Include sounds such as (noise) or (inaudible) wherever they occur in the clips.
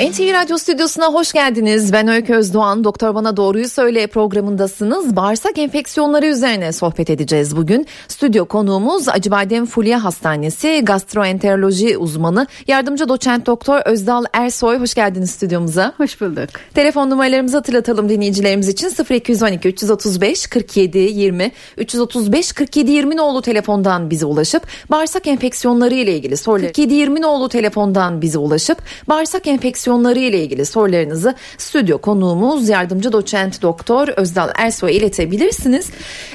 NTV Radyo Stüdyosu'na hoş geldiniz. Ben Öykü Özdoğan. Doktor Bana Doğruyu Söyle programındasınız. Bağırsak enfeksiyonları üzerine sohbet edeceğiz bugün. Stüdyo konuğumuz Acıbadem Fulya Hastanesi gastroenteroloji uzmanı yardımcı doçent doktor Özdal Ersoy. Hoş geldiniz stüdyomuza. Hoş bulduk. Telefon numaralarımızı hatırlatalım dinleyicilerimiz için 0212 335 47 20 335 47 20 nolu telefondan bize ulaşıp bağırsak enfeksiyonları ile ilgili soruları 47 20 nolu telefondan bize ulaşıp bağırsak enfeksiyonları enfeksiyonları ile ilgili sorularınızı stüdyo konuğumuz yardımcı doçent doktor Özdal Ersoy'a iletebilirsiniz.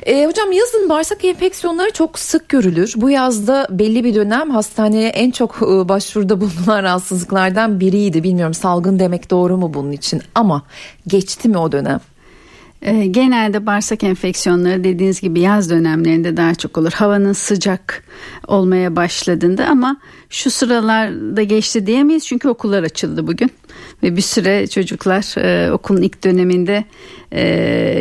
E, hocam yazın bağırsak enfeksiyonları çok sık görülür. Bu yazda belli bir dönem hastaneye en çok e, başvuruda bulunan rahatsızlıklardan biriydi. Bilmiyorum salgın demek doğru mu bunun için ama geçti mi o dönem? E, genelde bağırsak enfeksiyonları dediğiniz gibi yaz dönemlerinde daha çok olur. Havanın sıcak olmaya başladığında ama şu sıralarda geçti diyemeyiz çünkü okullar açıldı bugün ve bir süre çocuklar e, okulun ilk döneminde e,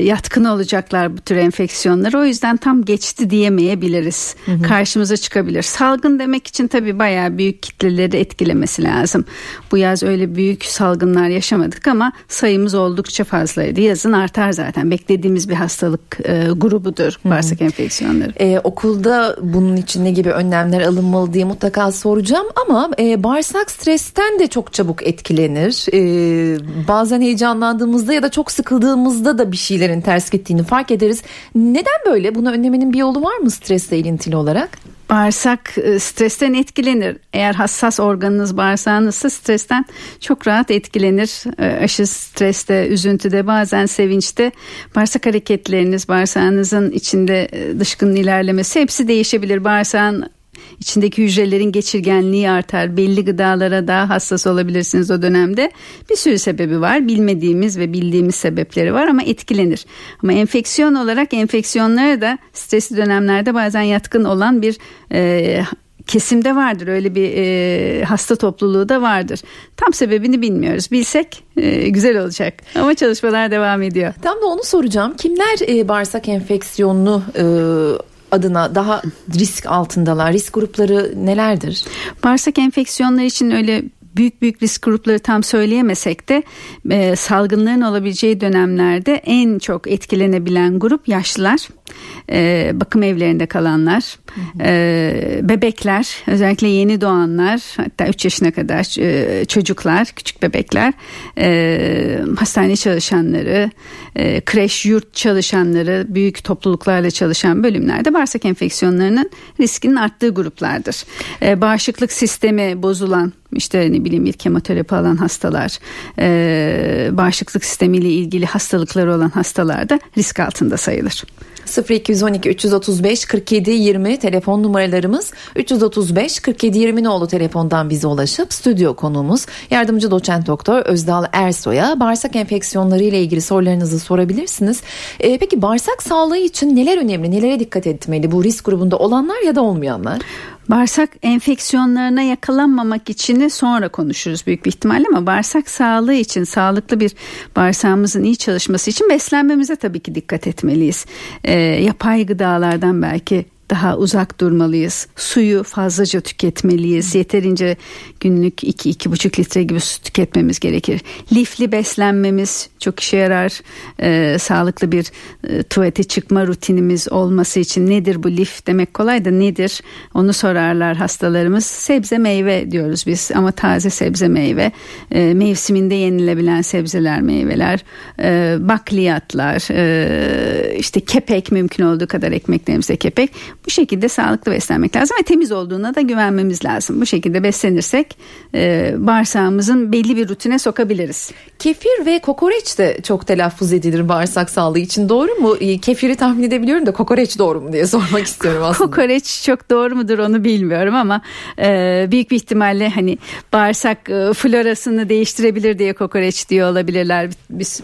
yatkın olacaklar bu tür enfeksiyonlara. O yüzden tam geçti diyemeyebiliriz. Hı hı. karşımıza çıkabilir. Salgın demek için tabii bayağı büyük kitleleri etkilemesi lazım. Bu yaz öyle büyük salgınlar yaşamadık ama sayımız oldukça fazlaydı. Yazın artar zaten. Beklediğimiz bir hastalık e, grubudur bağırsak enfeksiyonları. Ee, okulda bunun için ne gibi önlemler alınmalı diye mutlaka soracağım ama e, bağırsak stresten de çok çabuk etkilenir. E, bazen heyecanlandığımızda ya da çok sıkıldığımızda da bir şeylerin ters gittiğini fark ederiz. Neden böyle? Bunu önlemenin bir yolu var mı stresle ilintili olarak? bağırsak e, stresten etkilenir. Eğer hassas organınız bağırsağınızsa stresten çok rahat etkilenir. E, aşı streste, üzüntüde, bazen sevinçte bağırsak hareketleriniz, bağırsağınızın içinde e, dışkının ilerlemesi hepsi değişebilir. Bağırsağın içindeki hücrelerin geçirgenliği artar. Belli gıdalara daha hassas olabilirsiniz o dönemde. Bir sürü sebebi var. Bilmediğimiz ve bildiğimiz sebepleri var ama etkilenir. Ama enfeksiyon olarak enfeksiyonlara da stresli dönemlerde bazen yatkın olan bir e, kesimde vardır öyle bir e, hasta topluluğu da vardır. Tam sebebini bilmiyoruz. Bilsek e, güzel olacak. Ama çalışmalar devam ediyor. Tam da onu soracağım. Kimler e, bağırsak enfeksiyonunu e, adına daha risk altındalar? Risk grupları nelerdir? Bağırsak enfeksiyonları için öyle büyük büyük risk grupları tam söyleyemesek de e, salgınların olabileceği dönemlerde en çok etkilenebilen grup yaşlılar, e, bakım evlerinde kalanlar, e, bebekler, özellikle yeni doğanlar, hatta 3 yaşına kadar e, çocuklar, küçük bebekler, e, hastane çalışanları, e, kreş, yurt çalışanları, büyük topluluklarla çalışan bölümlerde bağırsak enfeksiyonlarının riskinin arttığı gruplardır. E, bağışıklık sistemi bozulan işte ne bileyim bir kemoterapi alan hastalar, e, bağışıklık sistemiyle ilgili hastalıkları olan hastalar da risk altında sayılır. 0212 335 47 20 telefon numaralarımız 335 47 20 nolu telefondan bize ulaşıp stüdyo konuğumuz yardımcı doçent doktor Özdal Ersoy'a bağırsak enfeksiyonları ile ilgili sorularınızı sorabilirsiniz. Ee, peki bağırsak sağlığı için neler önemli? Nelere dikkat etmeli bu risk grubunda olanlar ya da olmayanlar? Bağırsak enfeksiyonlarına yakalanmamak için sonra konuşuruz büyük bir ihtimalle ama bağırsak sağlığı için sağlıklı bir bağırsağımızın iyi çalışması için beslenmemize tabii ki dikkat etmeliyiz. Ee, yapay gıdalardan belki daha uzak durmalıyız. Suyu fazlaca tüketmeliyiz. Yeterince günlük 2-2,5 litre gibi su tüketmemiz gerekir. Lifli beslenmemiz çok işe yarar. Ee, sağlıklı bir e, tuvalete çıkma rutinimiz olması için nedir bu lif demek kolay da nedir? Onu sorarlar hastalarımız. Sebze meyve diyoruz biz ama taze sebze meyve. E, mevsiminde yenilebilen sebzeler meyveler. E, bakliyatlar. E, işte kepek mümkün olduğu kadar ekmeklerimizde kepek bu şekilde sağlıklı beslenmek lazım ve temiz olduğuna da güvenmemiz lazım. Bu şekilde beslenirsek e, bağırsağımızın belli bir rutine sokabiliriz. Kefir ve kokoreç de çok telaffuz edilir bağırsak sağlığı için doğru mu? E, kefiri tahmin edebiliyorum da kokoreç doğru mu diye (laughs) sormak istiyorum aslında. Kokoreç çok doğru mudur onu bilmiyorum ama e, büyük bir ihtimalle hani bağırsak e, florasını değiştirebilir diye kokoreç diyor olabilirler.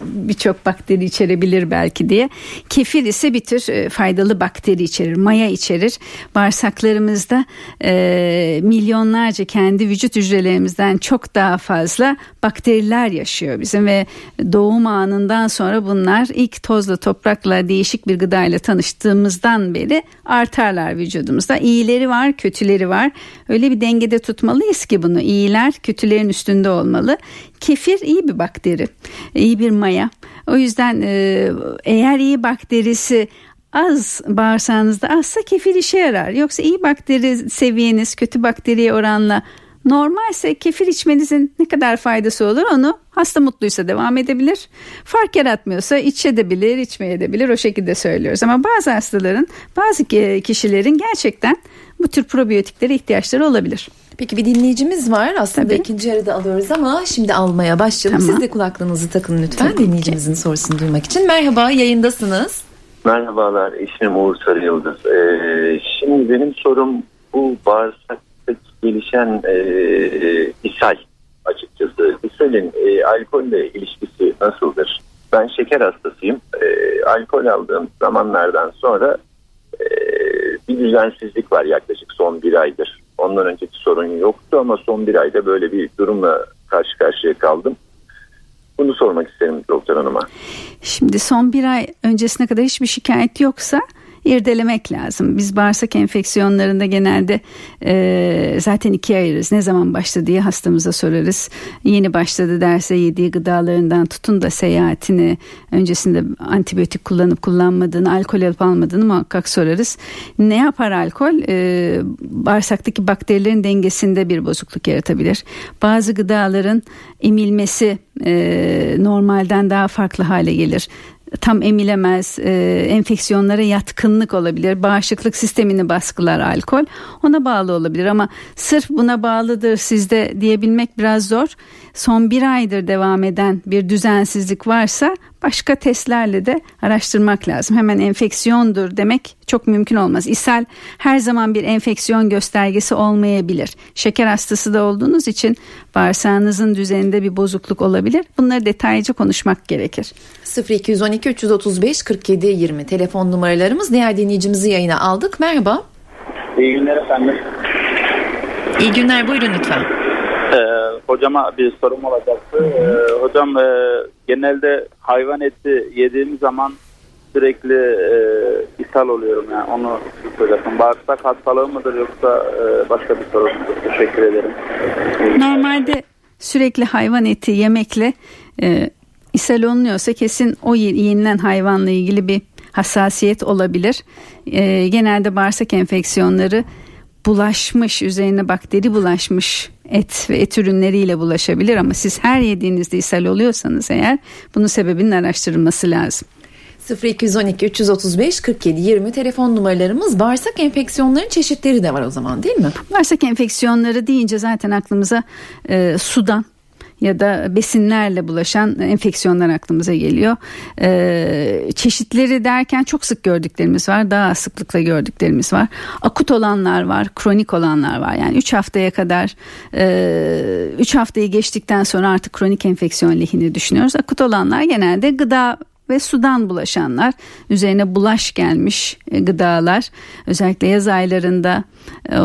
Birçok bir bakteri içerebilir belki diye. Kefir ise bir tür e, faydalı bakteri içerir, maya içerir içerir. Bağırsaklarımızda e, milyonlarca kendi vücut hücrelerimizden çok daha fazla bakteriler yaşıyor bizim ve doğum anından sonra bunlar ilk tozla toprakla değişik bir gıdayla tanıştığımızdan beri artarlar vücudumuzda. İyileri var, kötüleri var. Öyle bir dengede tutmalıyız ki bunu. İyiler kötülerin üstünde olmalı. Kefir iyi bir bakteri, iyi bir maya. O yüzden e, eğer iyi bakterisi az bağırsağınızda azsa kefir işe yarar. Yoksa iyi bakteri seviyeniz kötü bakteriye oranla normalse kefir içmenizin ne kadar faydası olur onu hasta mutluysa devam edebilir. Fark yaratmıyorsa içebilir, içmeyebilir o şekilde söylüyoruz. Ama bazı hastaların, bazı kişilerin gerçekten bu tür probiyotiklere ihtiyaçları olabilir. Peki bir dinleyicimiz var. Aslında Tabii. ikinci yarıda alıyoruz ama şimdi almaya başlayalım. Tamam. Siz de kulaklığınızı takın lütfen Tabii dinleyicimizin ki. sorusunu duymak için. Merhaba yayındasınız. Merhabalar ismim Uğur Sarı Yıldız. Ee, şimdi benim sorum bu bağırsakta gelişen e, ishal açıkçası. İshalin e, alkolle ilişkisi nasıldır? Ben şeker hastasıyım. E, alkol aldığım zamanlardan sonra e, bir düzensizlik var yaklaşık son bir aydır. Ondan önceki sorun yoktu ama son bir ayda böyle bir durumla karşı karşıya kaldım. Bunu sormak isterim doktor hanıma. Şimdi son bir ay öncesine kadar hiçbir şikayet yoksa irdelemek lazım. Biz bağırsak enfeksiyonlarında genelde e, zaten ikiye ayırırız. Ne zaman başladı diye hastamıza sorarız. Yeni başladı derse yediği gıdalarından tutun da seyahatini öncesinde antibiyotik kullanıp kullanmadığını, alkol alıp almadığını muhakkak sorarız. Ne yapar alkol? E, bağırsaktaki bakterilerin dengesinde bir bozukluk yaratabilir. Bazı gıdaların emilmesi e, normalden daha farklı hale gelir tam emilemez, e, enfeksiyonlara yatkınlık olabilir, bağışıklık sistemini baskılar alkol. Ona bağlı olabilir ama sırf buna bağlıdır sizde diyebilmek biraz zor. Son bir aydır devam eden bir düzensizlik varsa başka testlerle de araştırmak lazım. Hemen enfeksiyondur demek çok mümkün olmaz. İshal her zaman bir enfeksiyon göstergesi olmayabilir. Şeker hastası da olduğunuz için bağırsağınızın düzeninde bir bozukluk olabilir. Bunları detaylıca konuşmak gerekir. 0212 335 47 20 telefon numaralarımız. Diğer dinleyicimizi yayına aldık. Merhaba. İyi günler efendim. İyi günler buyurun lütfen. Ee, hocama bir sorum olacaktı. Ee, hocam e, genelde hayvan eti yediğim zaman sürekli e, ishal oluyorum yani onu soracaktım. Bağırsak hastalığı mıdır yoksa e, başka bir sorun mudur? Teşekkür ederim. Normalde sürekli hayvan eti yemekle e, ishal olunuyorsa kesin o yenilen hayvanla ilgili bir hassasiyet olabilir. E, genelde bağırsak enfeksiyonları bulaşmış üzerine bakteri bulaşmış et ve et ürünleriyle bulaşabilir ama siz her yediğinizde ishal oluyorsanız eğer bunun sebebinin araştırılması lazım. 0212 335 47 20 telefon numaralarımız bağırsak enfeksiyonların çeşitleri de var o zaman değil mi? Bağırsak enfeksiyonları deyince zaten aklımıza e, sudan ya da besinlerle bulaşan enfeksiyonlar aklımıza geliyor. Ee, çeşitleri derken çok sık gördüklerimiz var. Daha sıklıkla gördüklerimiz var. Akut olanlar var, kronik olanlar var. Yani 3 haftaya kadar 3 e, haftayı geçtikten sonra artık kronik enfeksiyon lehini düşünüyoruz. Akut olanlar genelde gıda ve sudan bulaşanlar üzerine bulaş gelmiş e, gıdalar özellikle yaz aylarında e,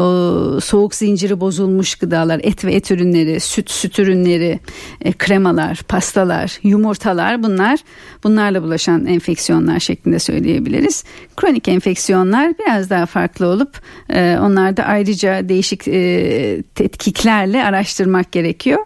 soğuk zinciri bozulmuş gıdalar et ve et ürünleri süt süt ürünleri e, kremalar pastalar yumurtalar bunlar bunlarla bulaşan enfeksiyonlar şeklinde söyleyebiliriz. Kronik enfeksiyonlar biraz daha farklı olup onlarda ayrıca değişik tetkiklerle araştırmak gerekiyor.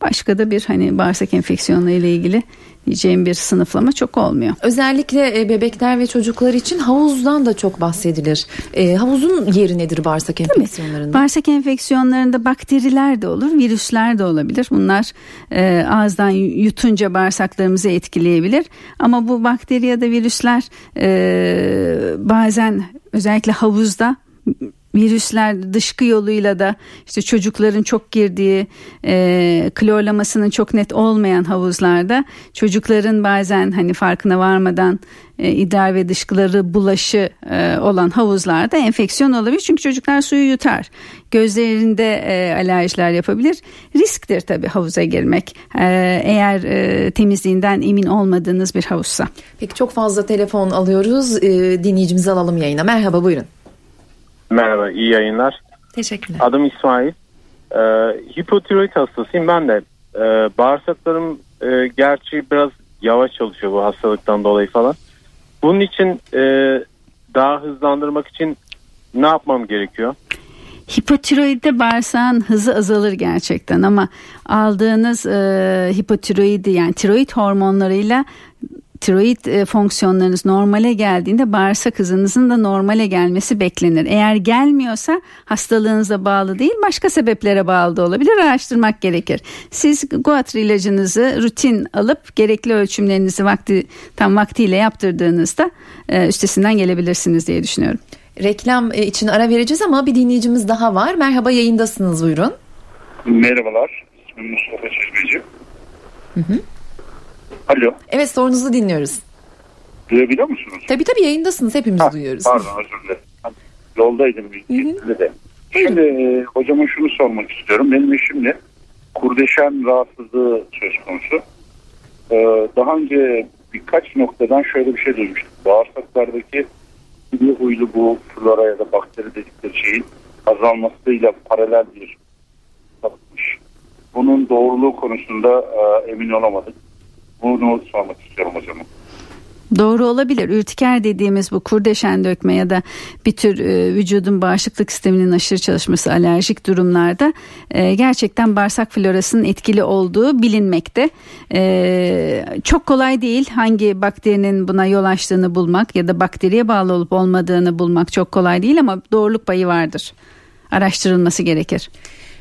Başka da bir hani bağırsak enfeksiyonu ile ilgili diyeceğim bir sınıflama çok olmuyor. Özellikle e, bebekler ve çocuklar için havuzdan da çok bahsedilir. E, havuzun yeri nedir bağırsak enfeksiyonlarında? Bağırsak enfeksiyonlarında bakteriler de olur, virüsler de olabilir. Bunlar e, ağızdan yutunca bağırsaklarımızı etkileyebilir. Ama bu bakteri ya da virüsler e, bazen özellikle havuzda virüsler dışkı yoluyla da işte çocukların çok girdiği e, klorlamasının çok net olmayan havuzlarda çocukların bazen hani farkına varmadan e, idrar ve dışkıları bulaşı e, olan havuzlarda enfeksiyon olabilir. Çünkü çocuklar suyu yutar. Gözlerinde e, alerjiler yapabilir. Risktir tabii havuza girmek. E, eğer e, temizliğinden emin olmadığınız bir havuzsa. Peki çok fazla telefon alıyoruz. E, dinleyicimizi alalım yayına. Merhaba buyurun. Merhaba, iyi yayınlar. Teşekkürler. Adım İsmail. Ee, hipotiroid hastasıyım ben de. Ee, bağırsaklarım e, gerçi biraz yavaş çalışıyor bu hastalıktan dolayı falan. Bunun için e, daha hızlandırmak için ne yapmam gerekiyor? Hipotiroidde bağırsağın hızı azalır gerçekten ama aldığınız e, hipotiroidi yani tiroid hormonlarıyla tiroid e, fonksiyonlarınız normale geldiğinde bağırsak hızınızın da normale gelmesi beklenir. Eğer gelmiyorsa hastalığınıza bağlı değil başka sebeplere bağlı da olabilir araştırmak gerekir. Siz Guatr ilacınızı rutin alıp gerekli ölçümlerinizi vakti tam vaktiyle yaptırdığınızda e, üstesinden gelebilirsiniz diye düşünüyorum. Reklam e, için ara vereceğiz ama bir dinleyicimiz daha var. Merhaba yayındasınız buyurun. Merhabalar. İsmim Mustafa Çizmeci. Alo. Evet sorunuzu dinliyoruz. Duyabiliyor musunuz? Tabii tabii yayındasınız hepimiz Ha, duyuyoruz. Pardon özür dilerim. Yoldaydım kesinlikle de. Şimdi e, hocama şunu sormak istiyorum. Benim eşimle kurdeşen rahatsızlığı söz konusu. E, daha önce birkaç noktadan şöyle bir şey duymuştum. Bağırsaklardaki bir huylu bu flora ya da bakteri dedikleri şeyin azalmasıyla paralel bir sapmış. Bunun doğruluğu konusunda e, emin olamadık. Bunu sormak istiyorum hocama. Doğru olabilir. Ürtiker dediğimiz bu kurdeşen dökme ya da bir tür e, vücudun bağışıklık sisteminin aşırı çalışması alerjik durumlarda e, gerçekten bağırsak florasının etkili olduğu bilinmekte. E, çok kolay değil hangi bakterinin buna yol açtığını bulmak ya da bakteriye bağlı olup olmadığını bulmak çok kolay değil ama doğruluk payı vardır. Araştırılması gerekir.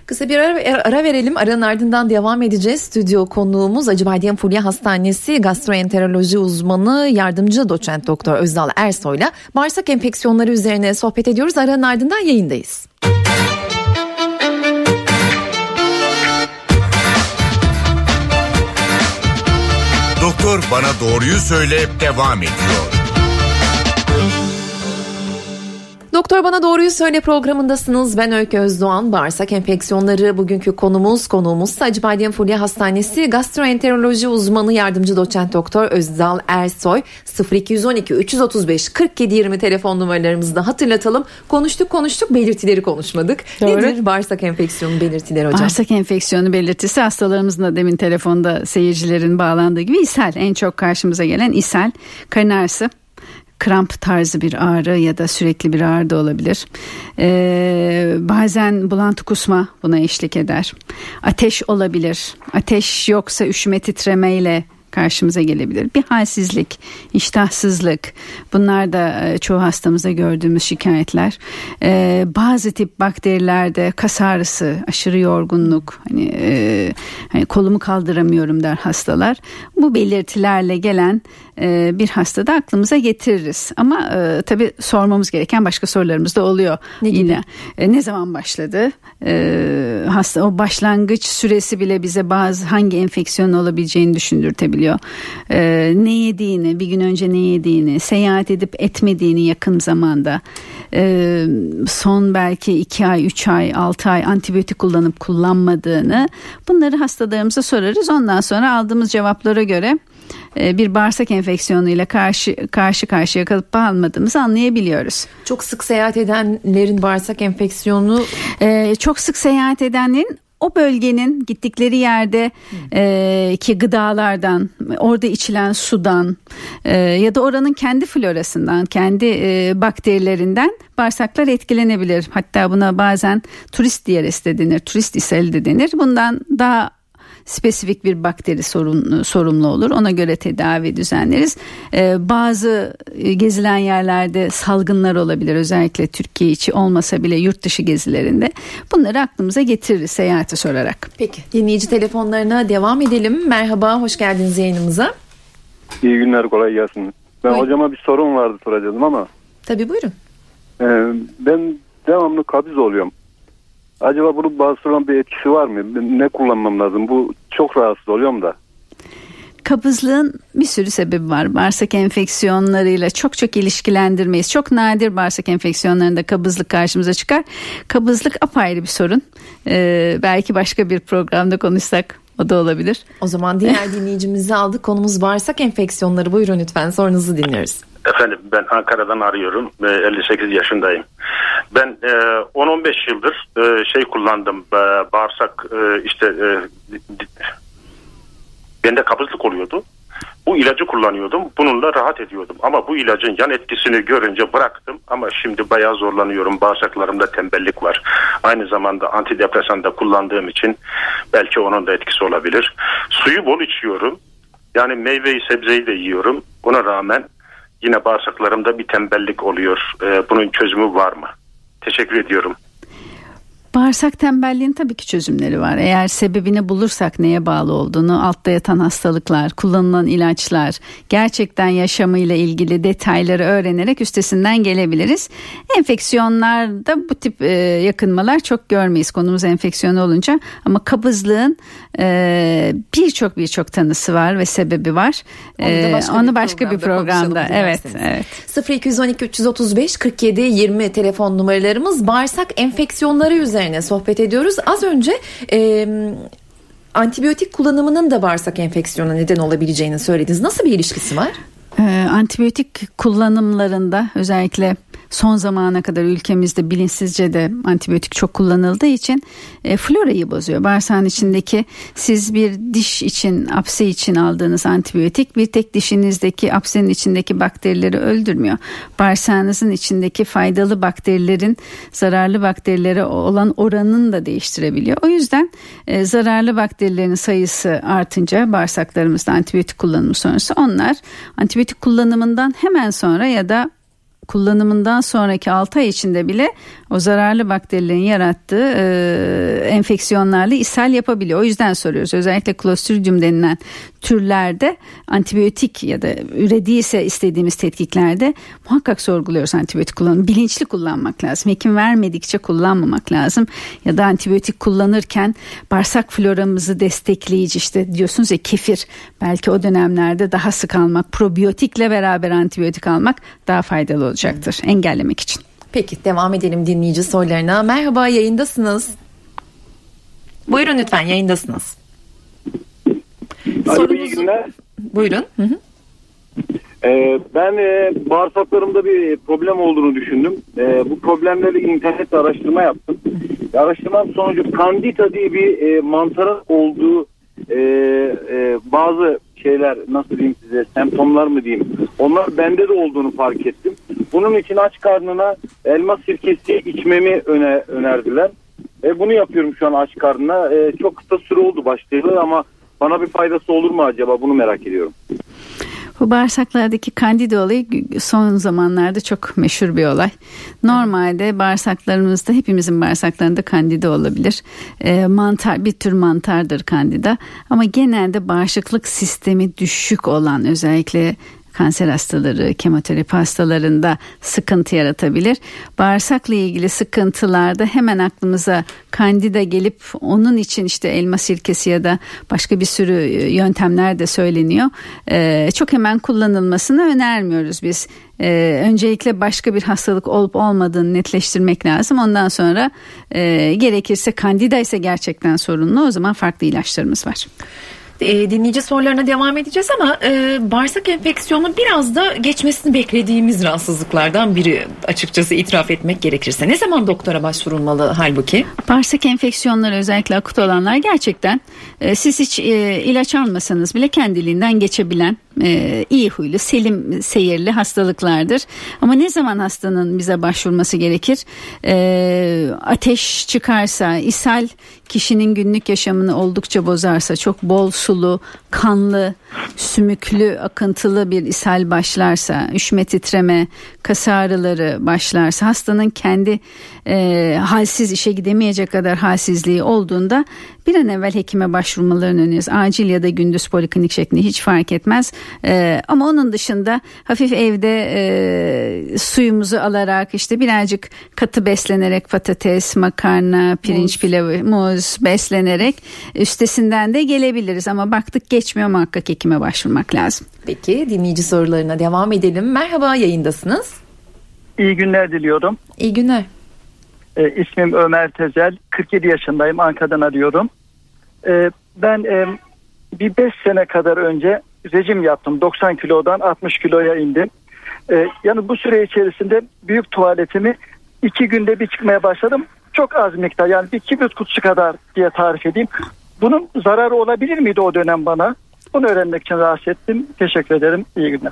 Kısa bir ara, ara verelim. Aranın ardından devam edeceğiz. Stüdyo konuğumuz Acıbadem Fulya Hastanesi gastroenteroloji uzmanı yardımcı doçent doktor Özdal Ersoy'la bağırsak enfeksiyonları üzerine sohbet ediyoruz. Aranın ardından yayındayız. Doktor bana doğruyu söyle devam ediyor. Doktor Bana Doğruyu Söyle programındasınız. Ben Öykü Özdoğan. Bağırsak enfeksiyonları bugünkü konumuz. Konuğumuz Acıbadem Fulya Hastanesi gastroenteroloji uzmanı yardımcı doçent doktor Özdal Ersoy. 0212 335 47 20 telefon numaralarımızı da hatırlatalım. Konuştuk konuştuk belirtileri konuşmadık. Doğru. Nedir bağırsak enfeksiyonu belirtileri hocam? Bağırsak enfeksiyonu belirtisi hastalarımızın da demin telefonda seyircilerin bağlandığı gibi ishal en çok karşımıza gelen ishal karın ağrısı kramp tarzı bir ağrı ya da sürekli bir ağrı da olabilir. Ee, bazen bulantı kusma buna eşlik eder. Ateş olabilir. Ateş yoksa üşüme titremeyle karşımıza gelebilir. Bir halsizlik, iştahsızlık bunlar da e, çoğu hastamızda gördüğümüz şikayetler. Ee, bazı tip bakterilerde kas ağrısı, aşırı yorgunluk, hani, e, hani kolumu kaldıramıyorum der hastalar. Bu belirtilerle gelen e, bir hastada aklımıza getiririz. Ama e, tabii sormamız gereken başka sorularımız da oluyor. Ne gibi? Yine e, ne zaman başladı? E, hasta o başlangıç süresi bile bize bazı hangi enfeksiyon olabileceğini düşündürtebiliyor. E, ne yediğini, bir gün önce ne yediğini, seyahat edip etmediğini yakın zamanda, e, son belki 2 ay, 3 ay, 6 ay antibiyotik kullanıp kullanmadığını bunları hastalarımıza sorarız. Ondan sonra aldığımız cevaplara göre bir bağırsak enfeksiyonuyla karşı karşı karşıya kalıp kalmadığımızı anlayabiliyoruz. Çok sık seyahat edenlerin bağırsak enfeksiyonu Ee, çok sık seyahat edenlerin o bölgenin gittikleri yerde e, ki gıdalardan, orada içilen sudan e, ya da oranın kendi florasından, kendi e, bakterilerinden bağırsaklar etkilenebilir. Hatta buna bazen turist diyaresi de denir, turist ishali de denir. Bundan daha spesifik bir bakteri sorun, sorumlu olur. Ona göre tedavi düzenleriz. Ee, bazı e, gezilen yerlerde salgınlar olabilir. Özellikle Türkiye içi olmasa bile yurt dışı gezilerinde. Bunları aklımıza getiririz seyahati sorarak. Peki dinleyici telefonlarına devam edelim. Merhaba hoş geldiniz yayınımıza. İyi günler kolay gelsin. Ben Buyurun. hocama bir sorun vardı soracaktım ama Tabii buyurun. e, ben devamlı kabız oluyorum. Acaba bunun bağırsağın bir etkisi var mı? Ne kullanmam lazım? Bu çok rahatsız oluyorum da. Kabızlığın bir sürü sebebi var. Bağırsak enfeksiyonlarıyla çok çok ilişkilendirmeyiz. Çok nadir bağırsak enfeksiyonlarında kabızlık karşımıza çıkar. Kabızlık apayrı bir sorun. Ee, belki başka bir programda konuşsak o da olabilir. O zaman diğer dinleyicimizi aldık. Konumuz bağırsak enfeksiyonları. Buyurun lütfen sorunuzu dinliyoruz. Efendim ben Ankara'dan arıyorum. Ee, 58 yaşındayım. Ben e, 10-15 yıldır e, şey kullandım e, bağırsak e, işte e, bende kabızlık oluyordu. Bu ilacı kullanıyordum. Bununla rahat ediyordum. Ama bu ilacın yan etkisini görünce bıraktım. Ama şimdi bayağı zorlanıyorum. Bağırsaklarımda tembellik var. Aynı zamanda antidepresan da kullandığım için belki onun da etkisi olabilir. Suyu bol içiyorum. Yani meyveyi sebzeyi de yiyorum. Buna rağmen yine bağırsaklarımda bir tembellik oluyor. Ee, bunun çözümü var mı? Teşekkür ediyorum. Bağırsak tembelliğin tabii ki çözümleri var. Eğer sebebini bulursak neye bağlı olduğunu, altta yatan hastalıklar, kullanılan ilaçlar, gerçekten yaşamıyla ilgili detayları öğrenerek üstesinden gelebiliriz. Enfeksiyonlarda bu tip e, yakınmalar çok görmeyiz konumuz enfeksiyon olunca ama kabızlığın e, birçok birçok tanısı var ve sebebi var. Onu, e, başka, onu bir başka bir programda evet evet. 0212 335 47 20 telefon numaralarımız bağırsak enfeksiyonları üzerine üzerine sohbet ediyoruz. Az önce e, antibiyotik kullanımının da bağırsak enfeksiyona neden olabileceğini söylediniz. Nasıl bir ilişkisi var? Ee, antibiyotik kullanımlarında özellikle son zamana kadar ülkemizde bilinçsizce de antibiyotik çok kullanıldığı için e, florayı bozuyor. Bağırsağın içindeki siz bir diş için apse için aldığınız antibiyotik bir tek dişinizdeki apsenin içindeki bakterileri öldürmüyor. Bağırsağınızın içindeki faydalı bakterilerin zararlı bakterilere olan oranını da değiştirebiliyor. O yüzden e, zararlı bakterilerin sayısı artınca bağırsaklarımızda antibiyotik kullanımı sonrası onlar antibiyotik kullanımından hemen sonra ya da kullanımından sonraki 6 ay içinde bile o zararlı bakterilerin yarattığı e, enfeksiyonlarla ishal yapabiliyor. O yüzden soruyoruz. Özellikle Clostridium denilen türlerde antibiyotik ya da ürediyse istediğimiz tetkiklerde muhakkak sorguluyoruz antibiyotik kullanımı. Bilinçli kullanmak lazım. Hekim vermedikçe kullanmamak lazım. Ya da antibiyotik kullanırken bağırsak floramızı destekleyici işte diyorsunuz ya kefir belki o dönemlerde daha sık almak, probiyotikle beraber antibiyotik almak daha faydalı olacaktır engellemek için. Peki devam edelim dinleyici sorularına. Merhaba yayındasınız. Buyurun lütfen yayındasınız. Alo, iyi günler. Buyurun. Hı hı. Ee, ben e, bağırsaklarımda bir problem olduğunu düşündüm. E, bu problemleri internette araştırma yaptım. Araştırmam sonucu kandida diye bir e, mantarın olduğu e, e, bazı şeyler nasıl diyeyim size semptomlar mı diyeyim onlar bende de olduğunu fark ettim. Bunun için aç karnına elma sirkesi içmemi öne, önerdiler. E, bunu yapıyorum şu an aç karnına. E, çok kısa süre oldu başlayalı ama bana bir faydası olur mu acaba bunu merak ediyorum. Bu bağırsaklardaki kandida olayı son zamanlarda çok meşhur bir olay. Normalde bağırsaklarımızda hepimizin bağırsaklarında kandida olabilir. E, mantar bir tür mantardır kandida ama genelde bağışıklık sistemi düşük olan özellikle kanser hastaları, kemoterapi hastalarında sıkıntı yaratabilir. Bağırsakla ilgili sıkıntılarda hemen aklımıza kandida gelip onun için işte elma sirkesi ya da başka bir sürü e, yöntemler de söyleniyor. Ee, çok hemen kullanılmasını önermiyoruz biz. Ee, öncelikle başka bir hastalık olup olmadığını netleştirmek lazım. Ondan sonra e, gerekirse kandida ise gerçekten sorunlu o zaman farklı ilaçlarımız var. E, dinleyici sorularına devam edeceğiz ama e, bağırsak enfeksiyonu biraz da geçmesini beklediğimiz rahatsızlıklardan biri açıkçası itiraf etmek gerekirse. Ne zaman doktora başvurulmalı halbuki? Bağırsak enfeksiyonları özellikle akut olanlar gerçekten e, siz hiç e, ilaç almasanız bile kendiliğinden geçebilen e, iyi huylu, selim seyirli hastalıklardır. Ama ne zaman hastanın bize başvurması gerekir? E, ateş çıkarsa, ishal kişinin günlük yaşamını oldukça bozarsa, çok bol sulu, kanlı, sümüklü, akıntılı bir ishal başlarsa, üşüme titreme, kas ağrıları başlarsa, hastanın kendi e, halsiz işe gidemeyecek kadar halsizliği olduğunda bir an evvel hekime başvurmalarını öneriyoruz. Acil ya da gündüz poliklinik şeklinde hiç fark etmez. E, ama onun dışında hafif evde e, suyumuzu alarak işte birazcık katı beslenerek patates, makarna, pirinç muz. pilavı, muz beslenerek üstesinden de gelebiliriz. Ama baktık geçmiyor muhakkak hekime başvurmak lazım. Peki dinleyici sorularına devam edelim. Merhaba yayındasınız. İyi günler diliyorum. İyi günler. E, ismim Ömer Tezel. 47 yaşındayım. Ankara'dan arıyorum. E, ben e, bir 5 sene kadar önce rejim yaptım. 90 kilodan 60 kiloya indim. E, yani bu süre içerisinde büyük tuvaletimi iki günde bir çıkmaya başladım. Çok az miktar yani bir kibrit kutusu kadar diye tarif edeyim. Bunun zararı olabilir miydi o dönem bana? Bunu öğrenmek için rahatsız ettim. Teşekkür ederim. İyi günler.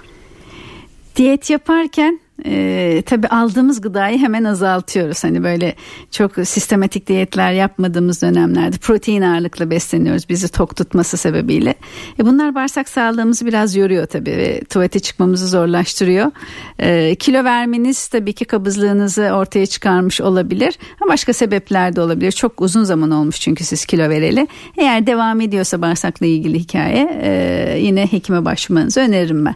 Diyet yaparken e, tabii aldığımız gıdayı hemen azaltıyoruz. Hani böyle çok sistematik diyetler yapmadığımız dönemlerde protein ağırlıklı besleniyoruz bizi tok tutması sebebiyle. E, bunlar bağırsak sağlığımızı biraz yoruyor tabii ve tuvalete çıkmamızı zorlaştırıyor. E, kilo vermeniz tabii ki kabızlığınızı ortaya çıkarmış olabilir. Ama başka sebepler de olabilir. Çok uzun zaman olmuş çünkü siz kilo vereli. Eğer devam ediyorsa bağırsakla ilgili hikaye e, yine hekime başvurmanızı öneririm ben.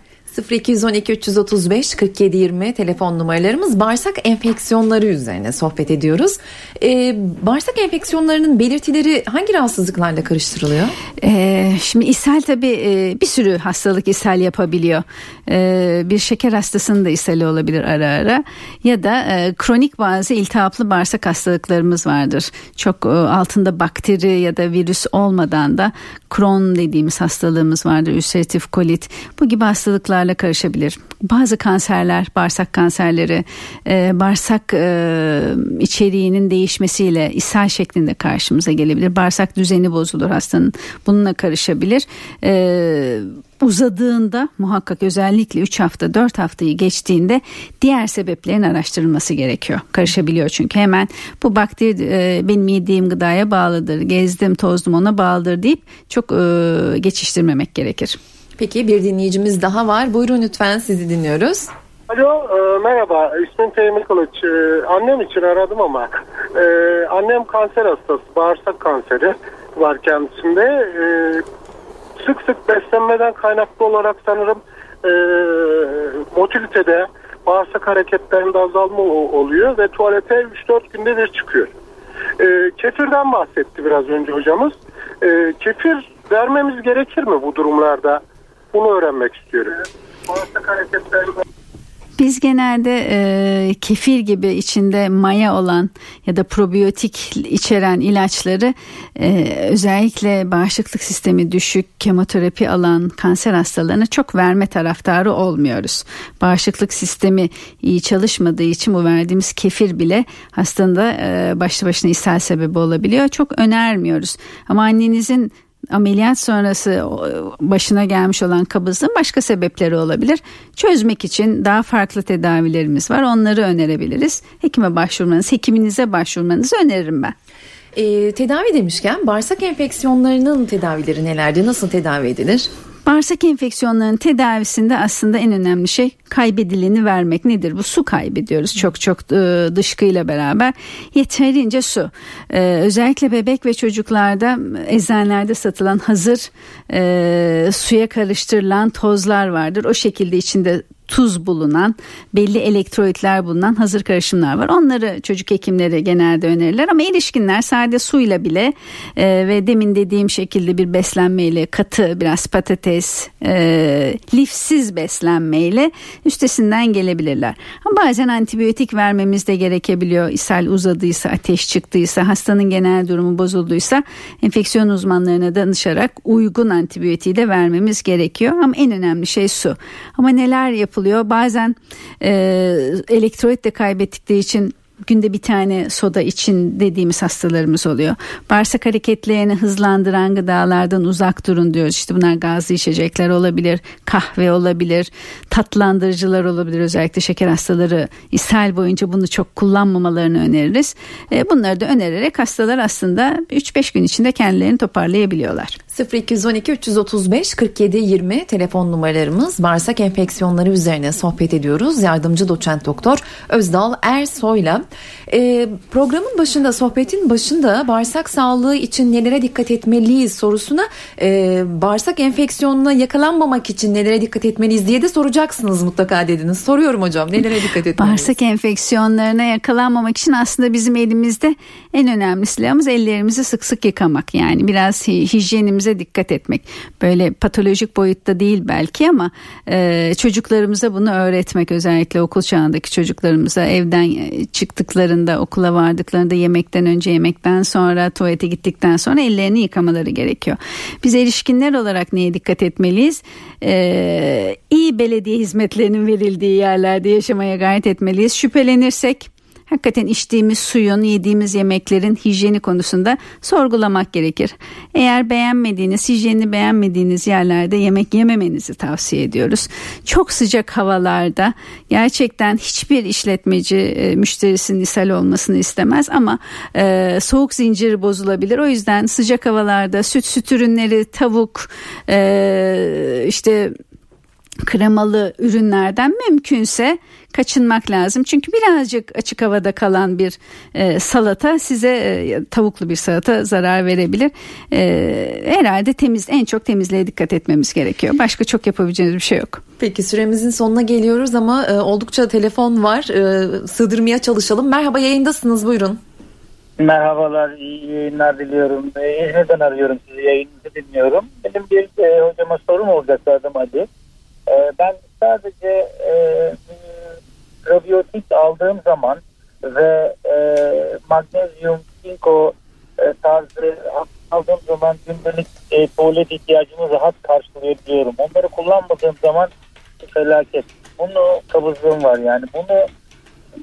0212 335 47 20 telefon numaralarımız bağırsak enfeksiyonları üzerine sohbet ediyoruz. Ee, bağırsak enfeksiyonlarının belirtileri hangi rahatsızlıklarla karıştırılıyor? Ee, şimdi ishal tabii e, bir sürü hastalık ishal yapabiliyor. Ee, bir şeker hastasının da ishali olabilir ara ara ya da e, kronik bazı iltihaplı bağırsak hastalıklarımız vardır. Çok e, altında bakteri ya da virüs olmadan da Crohn dediğimiz hastalığımız vardır. Ülseratif kolit bu gibi hastalıklarla karışabilir. Bazı kanserler, bağırsak kanserleri, e, bağırsak e, içeriğinin değişmesiyle ishal şeklinde karşımıza gelebilir. Bağırsak düzeni bozulur hastanın. Bununla karışabilir. E, uzadığında muhakkak özellikle 3 hafta 4 haftayı geçtiğinde diğer sebeplerin araştırılması gerekiyor. Karışabiliyor çünkü hemen bu bakteri e, benim yediğim gıdaya bağlıdır, gezdim tozdum ona bağlıdır deyip çok geçiştirmemek gerekir. Peki bir dinleyicimiz daha var. Buyurun lütfen sizi dinliyoruz. Alo e, merhaba ismim Teğmen Kılıç. E, annem için aradım ama e, annem kanser hastası bağırsak kanseri var kendisinde. E, sık sık beslenmeden kaynaklı olarak sanırım e, motilitede bağırsak hareketlerinde azalma oluyor ve tuvalete 3-4 günde bir çıkıyor. E, kefirden bahsetti biraz önce hocamız. E, kefir vermemiz gerekir mi bu durumlarda? Bunu öğrenmek istiyorum. Biz genelde e, kefir gibi içinde maya olan ya da probiyotik içeren ilaçları e, özellikle bağışıklık sistemi düşük kemoterapi alan kanser hastalarına çok verme taraftarı olmuyoruz. Bağışıklık sistemi iyi çalışmadığı için bu verdiğimiz kefir bile hastanın e, başlı başına ishal sebebi olabiliyor. Çok önermiyoruz. Ama annenizin ameliyat sonrası başına gelmiş olan kabızlığın başka sebepleri olabilir. Çözmek için daha farklı tedavilerimiz var. Onları önerebiliriz. Hekime başvurmanız, hekiminize başvurmanızı öneririm ben. E, tedavi demişken bağırsak enfeksiyonlarının tedavileri nelerdi? Nasıl tedavi edilir? Bağırsak enfeksiyonlarının tedavisinde aslında en önemli şey kaybedileni vermek nedir? Bu su kaybediyoruz çok çok e, dışkıyla beraber. Yeterince su. Ee, özellikle bebek ve çocuklarda eczanelerde satılan hazır e, suya karıştırılan tozlar vardır. O şekilde içinde tuz bulunan, belli elektrolitler bulunan hazır karışımlar var. Onları çocuk hekimleri genelde önerirler ama erişkinler sade suyla bile e, ve demin dediğim şekilde bir beslenmeyle katı biraz patates, e, lifsiz beslenmeyle üstesinden gelebilirler. Ama bazen antibiyotik vermemiz de gerekebiliyor. İshal uzadıysa, ateş çıktıysa, hastanın genel durumu bozulduysa enfeksiyon uzmanlarına danışarak uygun antibiyotiği de vermemiz gerekiyor. Ama en önemli şey su. Ama neler yapılıyor? Yapılıyor. Bazen e, elektrolit de kaybettikleri için günde bir tane soda için dediğimiz hastalarımız oluyor. Bağırsak hareketlerini hızlandıran gıdalardan uzak durun diyoruz. İşte bunlar gazlı içecekler olabilir, kahve olabilir, tatlandırıcılar olabilir. Özellikle şeker hastaları ishal boyunca bunu çok kullanmamalarını öneririz. E, bunları da önererek hastalar aslında 3-5 gün içinde kendilerini toparlayabiliyorlar. 0212 335 47 20 telefon numaralarımız bağırsak enfeksiyonları üzerine sohbet ediyoruz. Yardımcı doçent doktor Özdal Ersoy'la e, programın başında sohbetin başında bağırsak sağlığı için nelere dikkat etmeliyiz sorusuna e, bağırsak enfeksiyonuna yakalanmamak için nelere dikkat etmeliyiz diye de soracaksınız mutlaka dediniz. Soruyorum hocam nelere dikkat etmeliyiz? Bağırsak enfeksiyonlarına yakalanmamak için aslında bizim elimizde en önemli silahımız ellerimizi sık sık yıkamak. Yani biraz hijyenimize dikkat etmek. Böyle patolojik boyutta değil belki ama e, çocuklarımıza bunu öğretmek özellikle okul çağındaki çocuklarımıza evden çık çıktıklarında okula vardıklarında yemekten önce yemekten sonra tuvalete gittikten sonra ellerini yıkamaları gerekiyor. Biz erişkinler olarak neye dikkat etmeliyiz? Ee, iyi belediye hizmetlerinin verildiği yerlerde yaşamaya gayret etmeliyiz. Şüphelenirsek hakikaten içtiğimiz suyun, yediğimiz yemeklerin hijyeni konusunda sorgulamak gerekir. Eğer beğenmediğiniz, hijyenini beğenmediğiniz yerlerde yemek yememenizi tavsiye ediyoruz. Çok sıcak havalarda gerçekten hiçbir işletmeci e, müşterisinin ishal olmasını istemez ama e, soğuk zinciri bozulabilir. O yüzden sıcak havalarda süt, süt ürünleri, tavuk, e, işte kremalı ürünlerden mümkünse kaçınmak lazım. Çünkü birazcık açık havada kalan bir e, salata size e, tavuklu bir salata zarar verebilir. E, herhalde temiz en çok temizliğe dikkat etmemiz gerekiyor. Başka çok yapabileceğimiz bir şey yok. Peki süremizin sonuna geliyoruz ama e, oldukça telefon var. E, sığdırmaya çalışalım. Merhaba yayındasınız buyurun. Merhabalar, iyi yayınlar diliyorum. İzmir'den arıyorum sizi, yayınınızı dinliyorum. Benim bir e, hocama sorum olacaktı adım Ali. E, ben sadece e, probiyotik aldığım zaman ve e, magnezyum, çinko e, tarzı aldığım zaman gündelik e, tuvalet ihtiyacımı rahat karşılayabiliyorum. Onları kullanmadığım zaman felaket. Bunu kabızlığım var yani. Bunu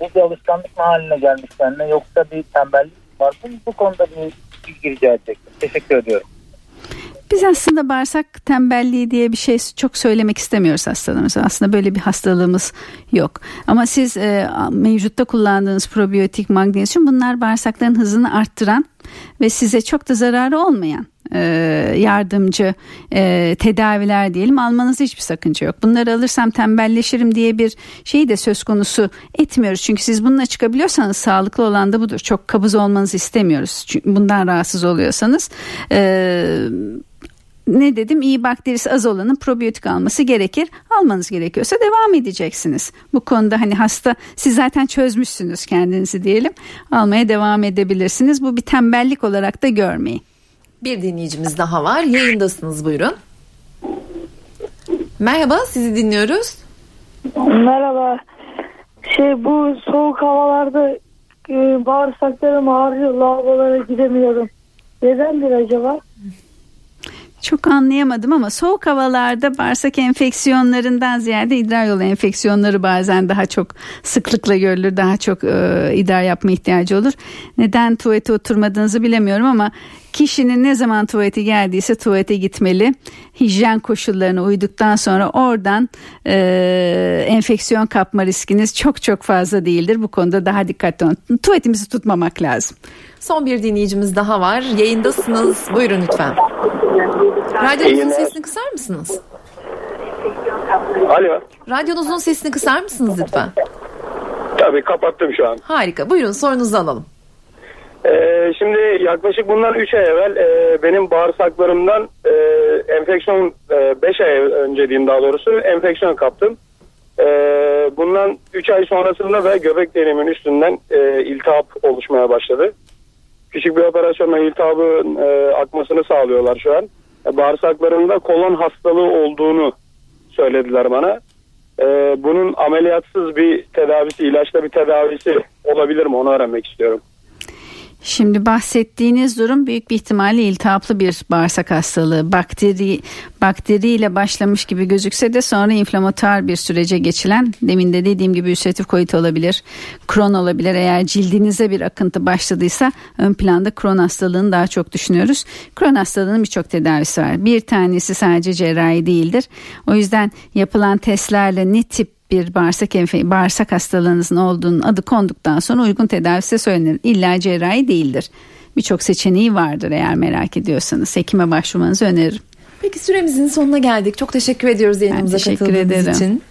bu bir alışkanlık mı haline gelmiş bende yoksa bir tembellik var? Bu, bu konuda bir bilgi rica edecektim. Teşekkür ediyorum. Biz aslında bağırsak tembelliği diye bir şey çok söylemek istemiyoruz hastalarımıza. Aslında böyle bir hastalığımız yok. Ama siz e, mevcutta kullandığınız probiyotik, magnezyum bunlar bağırsakların hızını arttıran ve size çok da zararı olmayan e, yardımcı e, tedaviler diyelim almanızda hiçbir sakınca yok. Bunları alırsam tembelleşirim diye bir şeyi de söz konusu etmiyoruz. Çünkü siz bununla çıkabiliyorsanız sağlıklı olan da budur. Çok kabız olmanızı istemiyoruz. Çünkü bundan rahatsız oluyorsanız e, ne dedim iyi bakterisi az olanın probiyotik alması gerekir. Almanız gerekiyorsa devam edeceksiniz. Bu konuda hani hasta siz zaten çözmüşsünüz kendinizi diyelim. Almaya devam edebilirsiniz. Bu bir tembellik olarak da görmeyin. Bir dinleyicimiz daha var. Yayındasınız buyurun. Merhaba sizi dinliyoruz. Merhaba. Şey bu soğuk havalarda e, bağırsaklarım ağrıyor. Lavabolara gidemiyorum. Nedendir acaba? Çok anlayamadım ama soğuk havalarda bağırsak enfeksiyonlarından ziyade idrar yolu enfeksiyonları bazen daha çok sıklıkla görülür. Daha çok e, idrar yapma ihtiyacı olur. Neden tuvalete oturmadığınızı bilemiyorum ama kişinin ne zaman tuvalete geldiyse tuvalete gitmeli. Hijyen koşullarına uyduktan sonra oradan e, enfeksiyon kapma riskiniz çok çok fazla değildir. Bu konuda daha dikkatli olun. Tuvaletimizi tutmamak lazım. Son bir dinleyicimiz daha var. Yayındasınız. Buyurun lütfen. Radyonuzun sesini kısar mısınız? Alo. Radyonuzun sesini kısar mısınız lütfen? Tabii kapattım şu an. Harika. Buyurun sorunuzu alalım. Ee, şimdi yaklaşık bundan 3 ay evvel e, benim bağırsaklarımdan e, enfeksiyon 5 e, ay önce diyeyim daha doğrusu enfeksiyon kaptım. E, bundan 3 ay sonrasında ve göbek deliğimin üstünden e, iltihap oluşmaya başladı. Küçük bir operasyonla iltihabın e, akmasını sağlıyorlar şu an. Bağırsaklarımda kolon hastalığı olduğunu söylediler bana. E, bunun ameliyatsız bir tedavisi, ilaçla bir tedavisi olabilir mi onu öğrenmek istiyorum. Şimdi bahsettiğiniz durum büyük bir ihtimalle iltihaplı bir bağırsak hastalığı. Bakteri bakteriyle başlamış gibi gözükse de sonra inflamatuar bir sürece geçilen demin de dediğim gibi ülseratif kolit olabilir. Kron olabilir. Eğer cildinize bir akıntı başladıysa ön planda kron hastalığını daha çok düşünüyoruz. Kron hastalığının birçok tedavisi var. Bir tanesi sadece cerrahi değildir. O yüzden yapılan testlerle ne tip bir bağırsak enfe bağırsak hastalığınızın olduğunun adı konduktan sonra uygun tedavisi söylenir. İlla cerrahi değildir. Birçok seçeneği vardır eğer merak ediyorsanız. Hekime başvurmanızı öneririm. Peki süremizin sonuna geldik. Çok teşekkür ediyoruz yayınımıza katıldığınız ederim. için.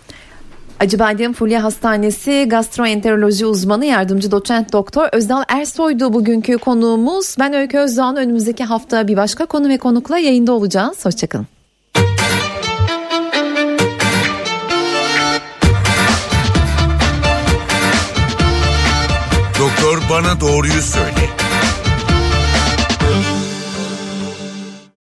Acıbadem Fulya Hastanesi gastroenteroloji uzmanı yardımcı doçent doktor Özdal Ersoy'du bugünkü konuğumuz. Ben Öykü Özdoğan önümüzdeki hafta bir başka konu ve konukla yayında olacağız. Hoşçakalın. Bana doğruyu söyle.